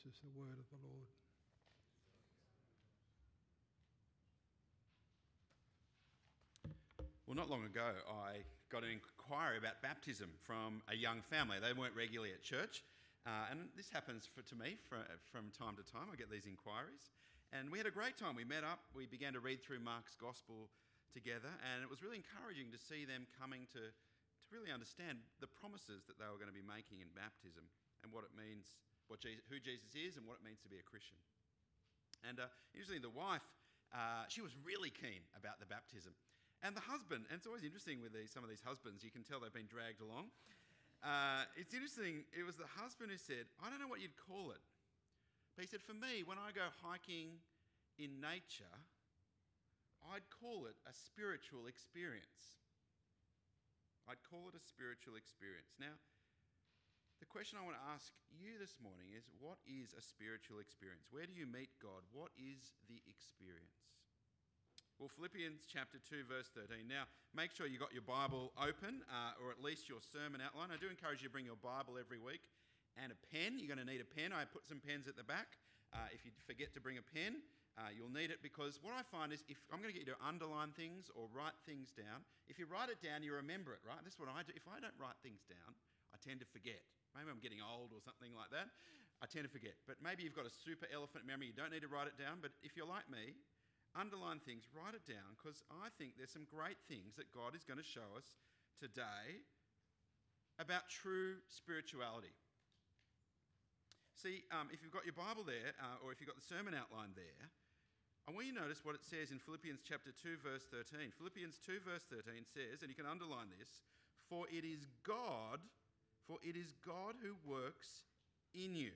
This is the word of the Lord. Well, not long ago, I got an inquiry about baptism from a young family. They weren't regularly at church, uh, and this happens for, to me for, from time to time. I get these inquiries, and we had a great time. We met up, we began to read through Mark's Gospel together, and it was really encouraging to see them coming to, to really understand the promises that they were going to be making in baptism and what it means, what Jesus, who Jesus is, and what it means to be a Christian. And uh, usually, the wife, uh, she was really keen about the baptism. And the husband, and it's always interesting with these, some of these husbands, you can tell they've been dragged along. Uh, it's interesting, it was the husband who said, I don't know what you'd call it. But he said, for me, when I go hiking in nature, I'd call it a spiritual experience. I'd call it a spiritual experience. Now, the question I want to ask you this morning is what is a spiritual experience? Where do you meet God? What is the experience? Well, Philippians chapter 2, verse 13. Now, make sure you got your Bible open, uh, or at least your sermon outline. I do encourage you to bring your Bible every week and a pen. You're going to need a pen. I put some pens at the back. Uh, if you forget to bring a pen, uh, you'll need it because what I find is if I'm going to get you to underline things or write things down, if you write it down, you remember it, right? That's what I do. If I don't write things down, tend to forget. Maybe I'm getting old or something like that. I tend to forget. But maybe you've got a super elephant memory. You don't need to write it down. But if you're like me, underline things, write it down, because I think there's some great things that God is going to show us today about true spirituality. See, um, if you've got your Bible there, uh, or if you've got the sermon outline there, I want you to notice what it says in Philippians chapter 2, verse 13. Philippians 2, verse 13 says, and you can underline this, for it is God, for it is God who works in you.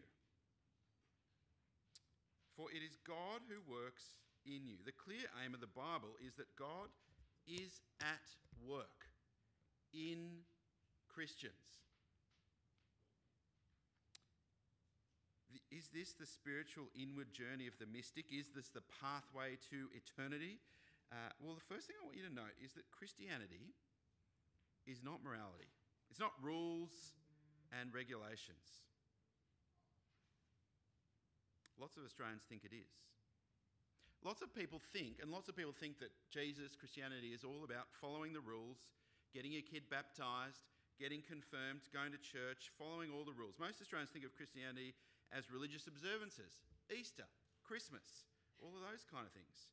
For it is God who works in you. The clear aim of the Bible is that God is at work in Christians. Is this the spiritual inward journey of the mystic? Is this the pathway to eternity? Uh, well, the first thing I want you to note is that Christianity is not morality, it's not rules and regulations. Lots of Australians think it is. Lots of people think, and lots of people think that Jesus, Christianity, is all about following the rules, getting your kid baptized, getting confirmed, going to church, following all the rules. Most Australians think of Christianity as religious observances Easter, Christmas, all of those kind of things.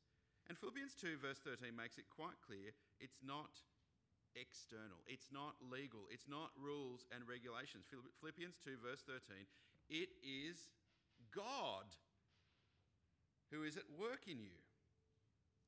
And Philippians 2, verse 13, makes it quite clear it's not external, it's not legal, it's not rules and regulations. Philippians 2, verse 13, it is God who is at work in you.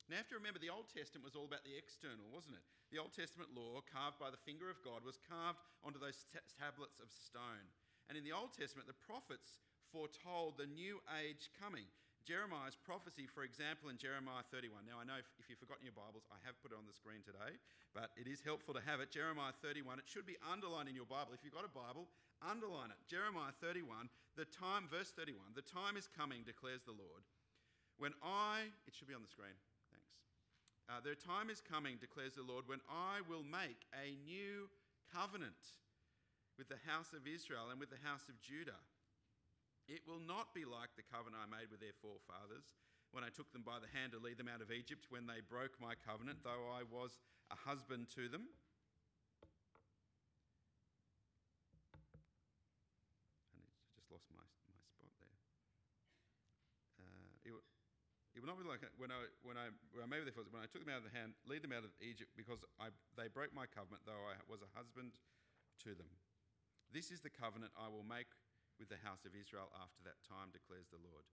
Now, you have to remember the Old Testament was all about the external, wasn't it? The Old Testament law, carved by the finger of God, was carved onto those t- tablets of stone. And in the Old Testament, the prophets foretold the new age coming. Jeremiah's prophecy, for example, in Jeremiah 31. Now, I know if, if, you've forgotten your Bibles, I have put it on the screen today, but it is helpful to have it. Jeremiah 31, it should be underlined in your Bible. If you've got a Bible, underline it. Jeremiah 31, the time, verse 31, the time is coming, declares the Lord, when I, it should be on the screen, thanks. Uh, the time is coming, declares the Lord, when I will make a new covenant with the house of Israel and with the house of Judah. It will not be like the covenant I made with their forefathers when I took them by the hand to lead them out of Egypt, when they broke my covenant, though I was a husband to them. And I just lost my, my spot there. Uh, it, it will not be like when I when I when I when I took them out of the hand, lead them out of Egypt, because I, they broke my covenant, though I was a husband to them. This is the covenant I will make with the house of Israel after that time, declares the Lord.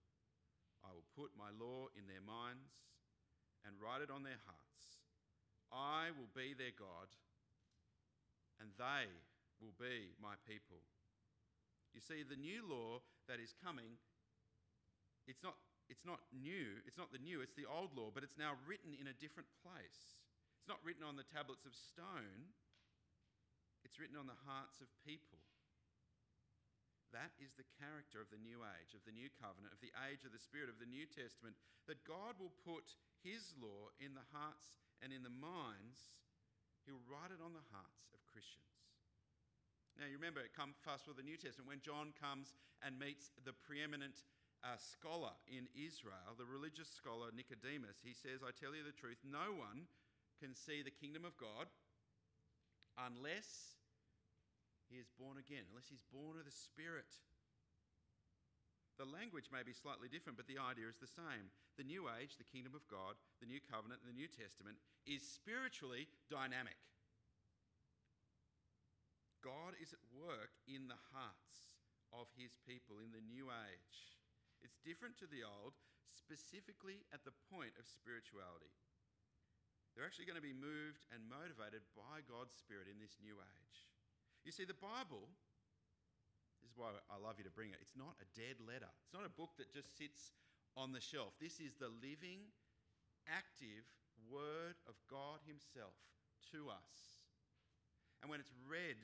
I will put my law in their minds and write it on their hearts. I will be their God, and they will be my people. You see, the new law that is coming, it's not it's not new, it's not the new, it's the old law, but it's now written in a different place. It's not written on the tablets of stone, it's written on the hearts of people. That is the character of the new age, of the new covenant, of the age of the Spirit, of the New Testament, that God will put His law in the hearts and in the minds, He'll write it on the hearts of Christians. Now, you remember, come fast forward the New Testament, when John comes and meets the preeminent uh, scholar in Israel, the religious scholar Nicodemus, he says, I tell you the truth, no one can see the kingdom of God unless he is born again, unless he's born of the Spirit. The language may be slightly different, but the idea is the same. The New Age, the kingdom of God, the New Covenant, and the New Testament is spiritually dynamic. God is at work in the hearts of his people in the new age. It's different to the old, specifically at the point of spirituality. They're actually going to be moved and motivated by God's Spirit in this new age. You see, the Bible, this is why I love you to bring it, it's not a dead letter. It's not a book that just sits on the shelf. This is the living, active Word of God Himself to us. And when it's read,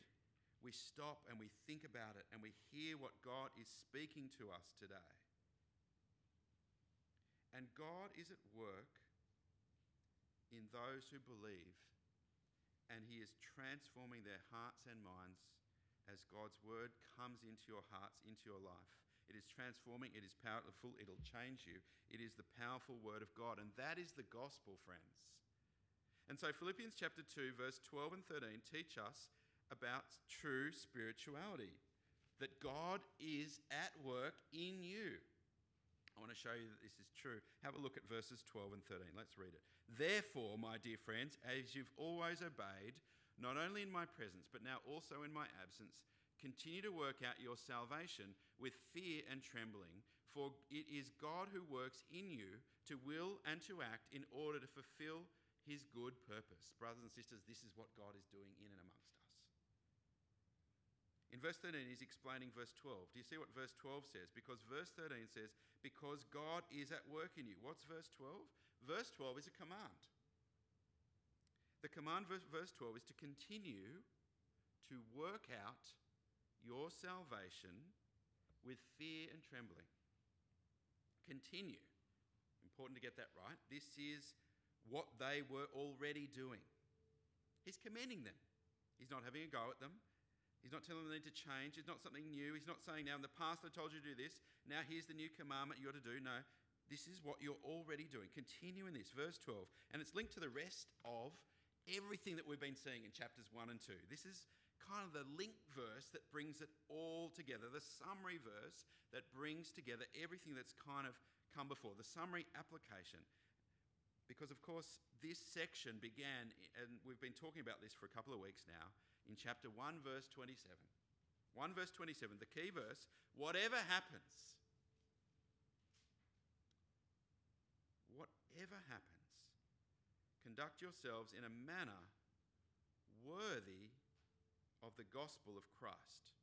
we stop and we think about it and we hear what God is speaking to us today. And God is at work in those who believe, and He is transforming their hearts and minds as God's word comes into your hearts, into your life. It is transforming, it is powerful, it'll change you. It is the powerful word of God, and that is the gospel, friends. And so, Philippians chapter 2, verse 12 and 13 teach us about true spirituality that God is at work in you. I want to show you that this is true. Have a look at verses 12 and 13. Let's read it. Therefore, my dear friends, as you've always obeyed, not only in my presence, but now also in my absence, continue to work out your salvation with fear and trembling, for it is God who works in you to will and to act in order to fulfill his good purpose. Brothers and sisters, this is what God is doing in and amongst us. In verse 13, he's explaining verse 12. Do you see what verse 12 says? Because verse 13 says, Because God is at work in you. What's verse 12? Verse 12 is a command. The command, verse 12, is to continue to work out your salvation with fear and trembling. Continue. Important to get that right. This is what they were already doing. He's commending them. He's not having a go at them. He's not telling them they need to change. It's not something new. He's not saying, now in the past I told you to do this. Now here's the new commandment you got to do. No, this is what you're already doing. Continue in this. Verse 12. And it's linked to the rest of everything that we've been seeing in chapters 1 and 2. This is kind of the link verse that brings it all together, the summary verse that brings together everything that's kind of come before, the summary application. Because, of course, this section began, and we've been talking about this for a couple of weeks now, in chapter 1, verse 27. 1 verse 27, the key verse whatever happens, whatever happens, conduct yourselves in a manner worthy of the gospel of Christ.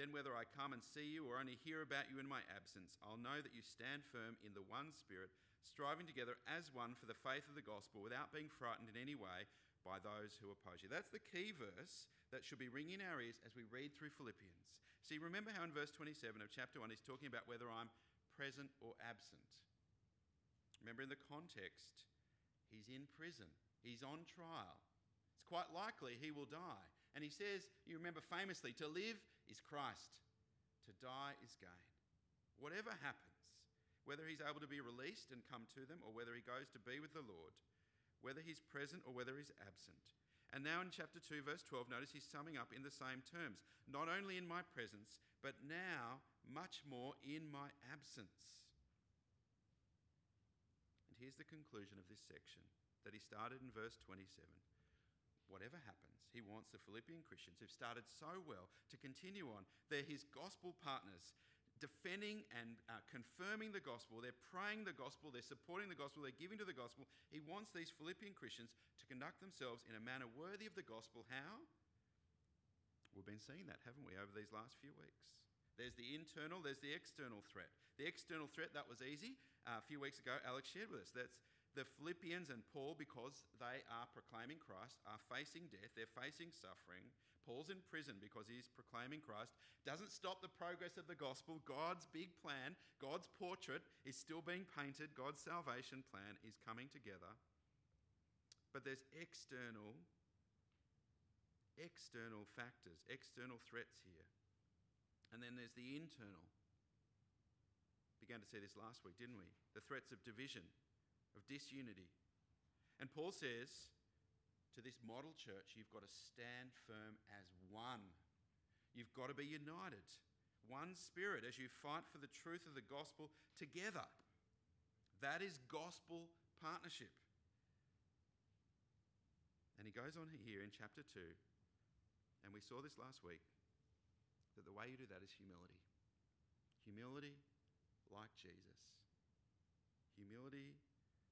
Then, whether I come and see you or only hear about you in my absence, I'll know that you stand firm in the one Spirit, striving together as one for the faith of the gospel without being frightened in any way by those who oppose you. That's the key verse that should be ringing in our ears as we read through Philippians. See, remember how in verse 27 of chapter 1 he's talking about whether I'm present or absent. Remember in the context, he's in prison, he's on trial. It's quite likely he will die. And he says, you remember famously, to live is Christ, to die is gain. Whatever happens, whether he's able to be released and come to them or whether he goes to be with the Lord, whether he's present or whether he's absent. And now in chapter 2, verse 12, notice he's summing up in the same terms. Not only in my presence, but now much more in my absence. And here's the conclusion of this section that he started in verse 27. Whatever happens, he wants the Philippian Christians who've started so well to continue on. They're his gospel partners defending and uh, confirming the gospel. They're praying the gospel. They're supporting the gospel. They're giving to the gospel. He wants these Philippian Christians to conduct themselves in a manner worthy of the gospel. How? We've been seeing that, haven't we, over these last few weeks? There's the internal, there's the external threat. The external threat, that was easy. Uh, a few weeks ago, Alex shared with us. That's the Philippians and Paul, because they are proclaiming Christ, are facing death, they're facing suffering. Paul's in prison because he's proclaiming Christ. Doesn't stop the progress of the gospel. God's big plan, God's portrait is still being painted. God's salvation plan is coming together. But there's external external factors, external threats here. And then there's the internal. Began to see this last week, didn't we? The threats of division, of disunity. And Paul says to this model church, you've got to stand firm as one. You've got to be united, one spirit, as you fight for the truth of the gospel together. That is gospel partnership. And he goes on here in chapter 2, and we saw this last week, that the way you do that is humility. Humility like Jesus. Humility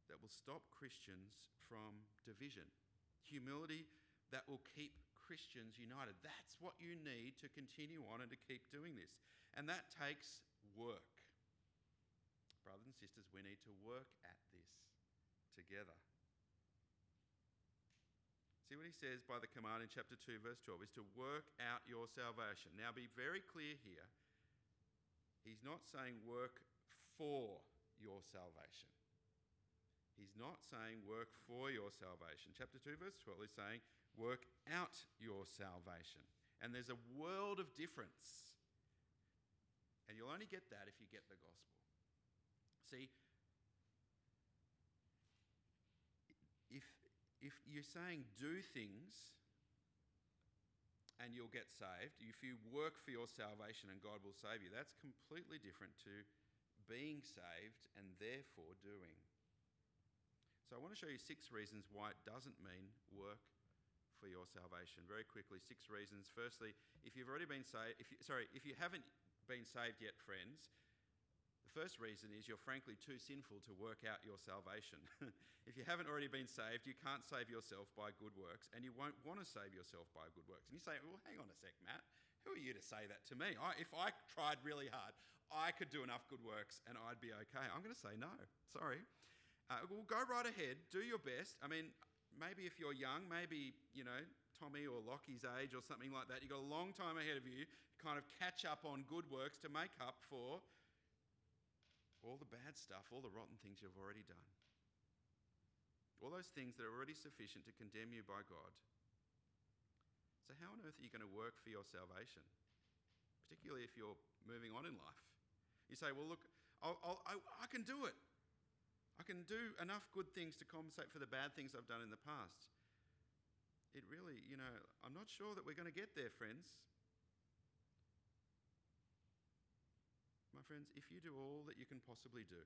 that will stop Christians from division. Humility that will keep Christians united. That's what you need to continue on and to keep doing this. And that takes work. Brothers and sisters, we need to work at this together. See what he says by the command in chapter 2, verse 12 is to work out your salvation. Now, be very clear here. He's not saying work for your salvation. He's not saying work for your salvation. Chapter 2, verse 12 is saying work out your salvation. And there's a world of difference. And you'll only get that if you get the gospel. See, if if you're saying do things and you'll get saved, if you work for your salvation and God will save you, that's completely different to being saved and therefore doing. So I want to show you six reasons why it doesn't mean work for your salvation. Very quickly, six reasons. Firstly, if you've already been saved, if you, sorry, if you haven't been saved yet, friends, the first reason is you're frankly too sinful to work out your salvation. if you haven't already been saved, you can't save yourself by good works, and you won't want to save yourself by good works. And you say, well, hang on a sec, Matt. Who are you to say that to me? I, if I tried really hard, I could do enough good works and I'd be okay. I'm going to say no. Sorry. Uh, well, go right ahead. Do your best. I mean, maybe if you're young, maybe, you know, Tommy or Lockie's age or something like that, you've got a long time ahead of you to kind of catch up on good works to make up for all the bad stuff, all the rotten things you've already done. All those things that are already sufficient to condemn you by God. So, how on earth are you going to work for your salvation? Particularly if you're moving on in life. You say, well, look, I'll, I'll, I, I can do it. I can do enough good things to compensate for the bad things I've done in the past. It really, you know, I'm not sure that we're going to get there, friends. My friends, if you do all that you can possibly do,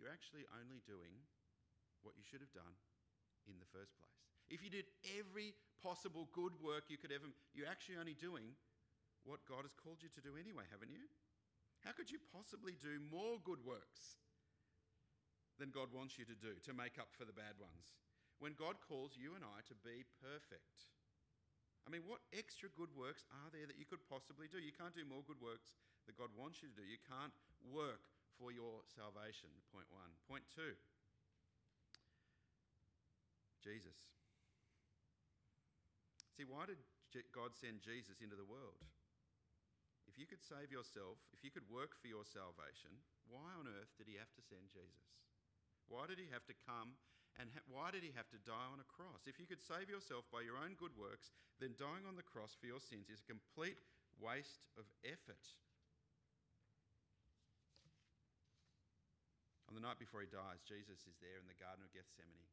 you're actually only doing what you should have done in the first place. If you did every possible good work you could ever, you're actually only doing what God has called you to do anyway, haven't you? How could you possibly do more good works than God wants you to do to make up for the bad ones? When God calls you and I to be perfect. I mean, what extra good works are there that you could possibly do? You can't do more good works that God wants you to do. You can't work for your salvation. Point one. Point two Jesus. See, why did God send Jesus into the world? If you could save yourself, if you could work for your salvation, why on earth did he have to send Jesus? Why did he have to come and ha- why did he have to die on a cross? If you could save yourself by your own good works, then dying on the cross for your sins is a complete waste of effort. On the night before he dies, Jesus is there in the Garden of Gethsemane,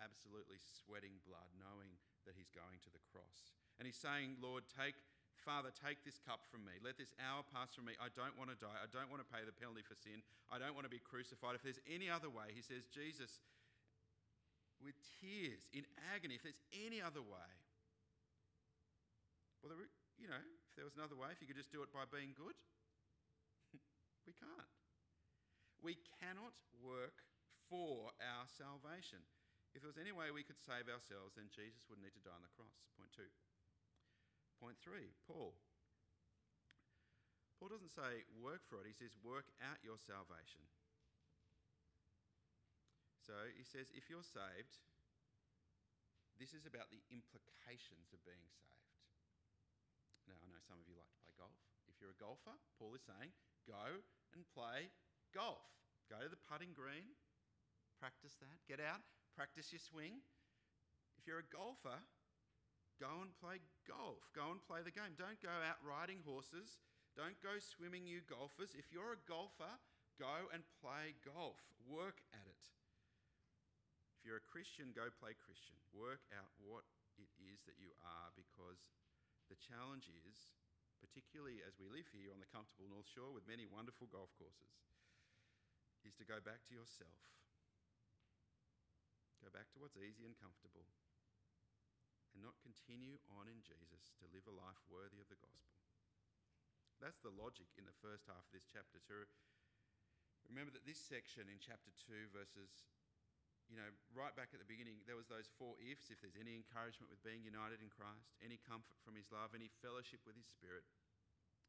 absolutely sweating blood, knowing that he's going to the cross. And he's saying, Lord, take, Father, take this cup from me. Let this hour pass from me. I don't want to die. I don't want to pay the penalty for sin. I don't want to be crucified. If there's any other way, he says, Jesus, with tears, in agony, if there's any other way, well, there, you know, if there was another way, if you could just do it by being good, we can't. We cannot work for our salvation. If there was any way we could save ourselves, then Jesus would need to die on the cross. Point two. Three, Paul. Paul doesn't say work for it, he says work out your salvation. So he says if you're saved, this is about the implications of being saved. Now, I know some of you like to play golf. If you're a golfer, Paul is saying go and play golf. Go to the putting green, practice that, get out, practice your swing. If you're a golfer, go and play golf. Go and play the game. Don't go out riding horses. Don't go swimming, you golfers. If you're a golfer, go and play golf. Work at it. If you're a Christian, go play Christian. Work out what it is that you are because the challenge is, particularly as we live here on the comfortable North Shore with many wonderful golf courses, is to go back to yourself. Go back to what's easy and comfortable and not continue on in Jesus to live a life worthy of the gospel. That's the logic in the first half of this chapter. To remember that this section in chapter 2, verses, you know, right back at the beginning, there was those four ifs. If there's any encouragement with being united in Christ, any comfort from his love, any fellowship with his spirit,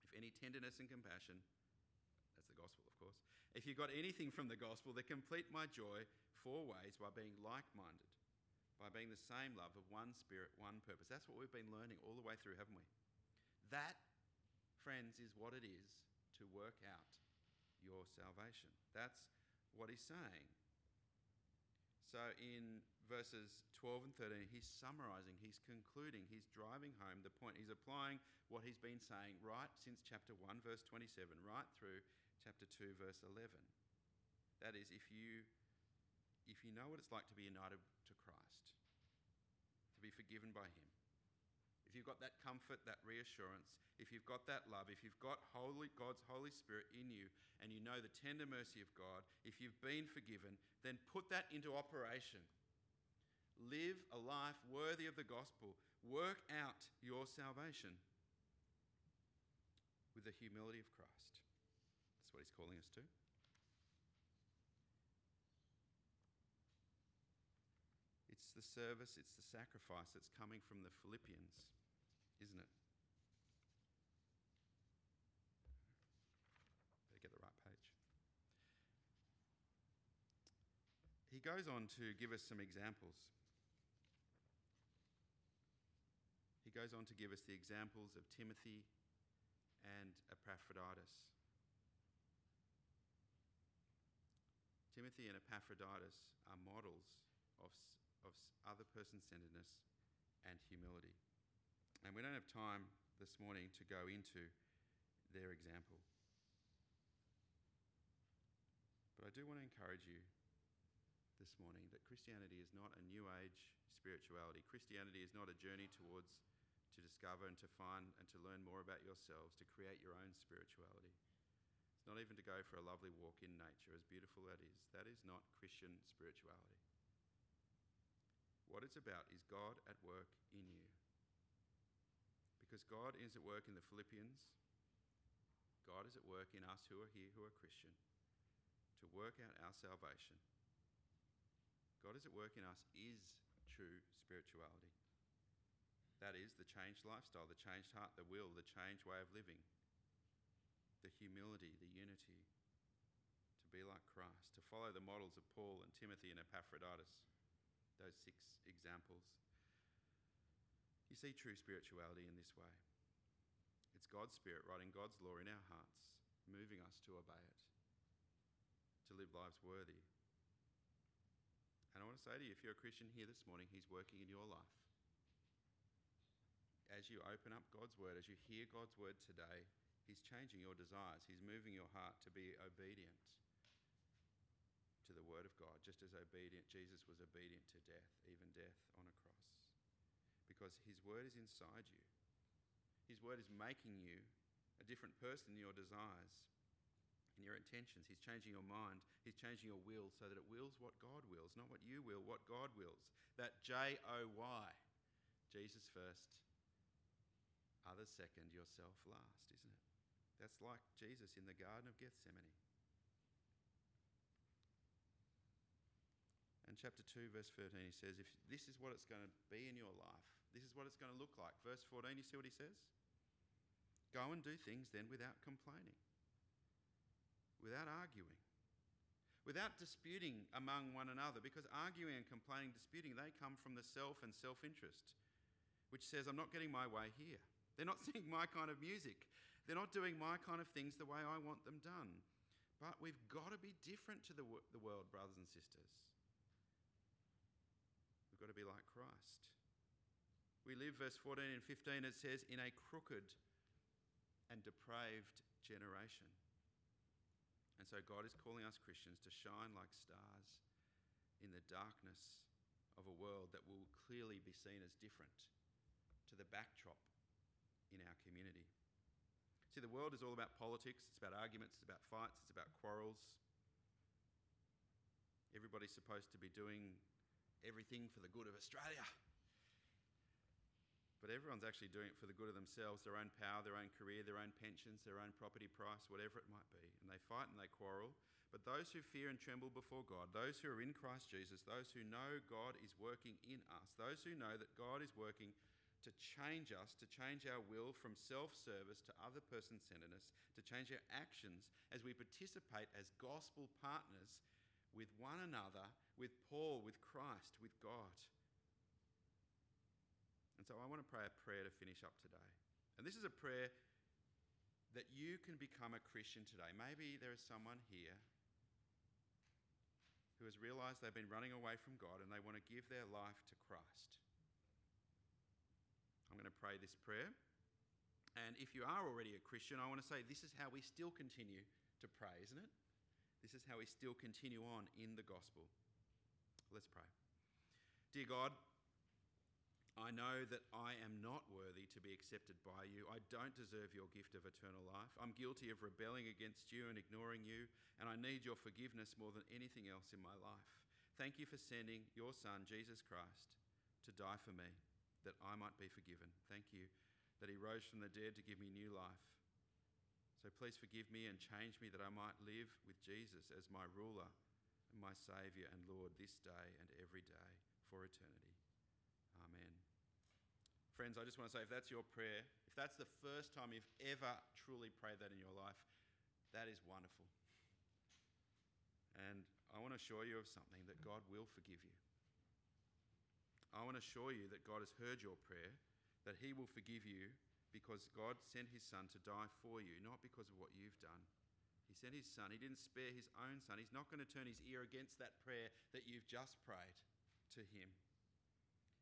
if any tenderness and compassion, that's the gospel, of course. If you've got anything from the gospel that complete my joy four ways by being like minded, by being the same love of one spirit, one purpose. That's what we've been learning all the way through, haven't we? That friends, is what it is to work out your salvation. That's what he's saying. So in verses 12 and 13, he's summarizing, he's concluding, he's driving home the point. He's applying what he's been saying right since chapter 1, verse 27, right through chapter 2, verse 11. That is, if you, if you know what it's like to be united to be forgiven by him, if you've got that comfort, that reassurance, if you've got that love, if you've got Holy, God's Holy Spirit in you and you know the tender mercy of God, if you've been forgiven, then put that into operation. Live a life worthy of the gospel. Work out your salvation with the humility of Christ. That's what he's calling us to. It's the service, it's the sacrifice that's coming from the Philippians isn't it? Better get the right page. He goes on to give us some examples. He goes on to give us the examples of Timothy and Epaphroditus. Timothy and Epaphroditus are models of, of other person centeredness and humility. And we don't have time this morning to go into their example. But I do want to encourage you this morning that Christianity is not a new age spirituality. Christianity is not a journey towards to discover and to find and to learn more about yourselves, to create your own spirituality. It's not even to go for a lovely walk in nature, as beautiful that is. That is not Christian spirituality. What it's about is God at work in you because God is at work in the Philippians. God is at work in us who are here, who are Christian, to work out our salvation. God is at work in us is true spirituality. That is the changed lifestyle, the changed heart, the will, the changed way of living, the humility, the unity, to be like Christ, to follow the models of Paul and Timothy and Epaphroditus, those six examples. You see true spirituality in this way it's God's Spirit writing God's law in our hearts, moving us to obey it, to live lives worthy. And I want to say to you, if you're a Christian here this morning, He's working in your life. As you open up God's word, as you hear God's word today, He's changing your desires. He's moving your heart to be obedient to the word of God, just as obedient Jesus was obedient to death, even death on a cross because His Word is inside you. His Word is making you a different person in your desires, in your intentions. He's changing your mind. He's changing your will so that it wills what God wills, not what you will, what God wills. That J O Y. Jesus first, others second, yourself last, isn't it? That's like Jesus in the Garden of Gethsemane. And chapter 2, verse 13, he says, If this is what it's going to be in your life, this is what it's going to look like. Verse 14, you see what he says? Go and do things then without complaining, without arguing, without disputing among one another, because arguing and complaining, disputing, they come from the self and self interest, which says, I'm not getting my way here. They're not singing my kind of music. They're not doing my kind of things the way I want them done. But we've got to be different to the, the world, brothers and sisters got to be like Christ. We live, verse 14 and 15, it says, in a crooked and depraved generation. And so God is calling us Christians to shine like stars in the darkness of a world that will clearly be seen as different to the backdrop in our community. See, the world is all about politics, it's about arguments, it's about fights, it's about quarrels. Everybody's supposed to be doing everything for the good of Australia. But everyone's actually doing it for the good of themselves, their own power, their own career, their own pensions, their own property price, whatever it might be. And they fight and they quarrel. But those who fear and tremble before God, those who are in Christ Jesus, those who know God is working in us, those who know that God is working to change us, to change our will from self service to other person centeredness, to change our actions as we participate as gospel partners with one another, with Paul, with Christ, with God. And so I want to pray a prayer to finish up today. And this is a prayer that you can become a Christian today. Maybe there is someone here who has realized they've been running away from God and they want to give their life to Christ. I'm going to pray this prayer. And if you are already a Christian, I want to say this is how we still continue to pray, isn't it? This is how we still continue on in the gospel. Let's pray. Dear God, I know that I am not worthy to be accepted by you. I don't deserve your gift of eternal life. I'm guilty of rebelling against you and ignoring you, and I need your forgiveness more than anything else in my life. Thank you for sending your Son, Jesus Christ, to die for me, that I might be forgiven. Thank you that he rose from the dead to give me new life. So please forgive me and change me that I might live with Jesus as my ruler and my Saviour and Lord this day and every day for eternity. Amen. Friends, I just want to say if that's your prayer, if that's the first time you've ever truly prayed that in your life, that is wonderful. And I want to assure you of something that God will forgive you. I want to assure you that God has heard your prayer, that He will forgive you because God sent His Son to die for you, not because of what you've done. He sent His Son. He didn't spare His own Son. He's not going to turn His ear against that prayer that you've just prayed to Him.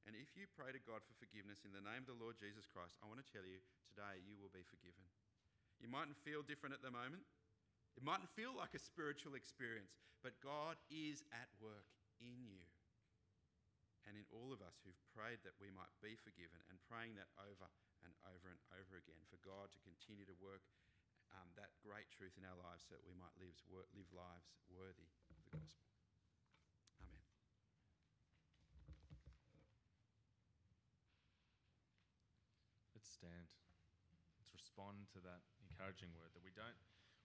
And if you pray to God for forgiveness in the name of the Lord Jesus Christ, I want to tell you today you will be forgiven. You mightn't feel different at the moment. It mightn't feel like a spiritual experience, but God is at work in you and in all of us who've prayed that we might be forgiven and praying that over and over and over again for God to continue to work um, that great truth in our lives so that we might live, live lives worthy of the gospel. Amen. Let's stand. Let's respond to that encouraging word that we don't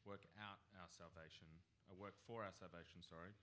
work out our salvation, or uh, work for our salvation, sorry,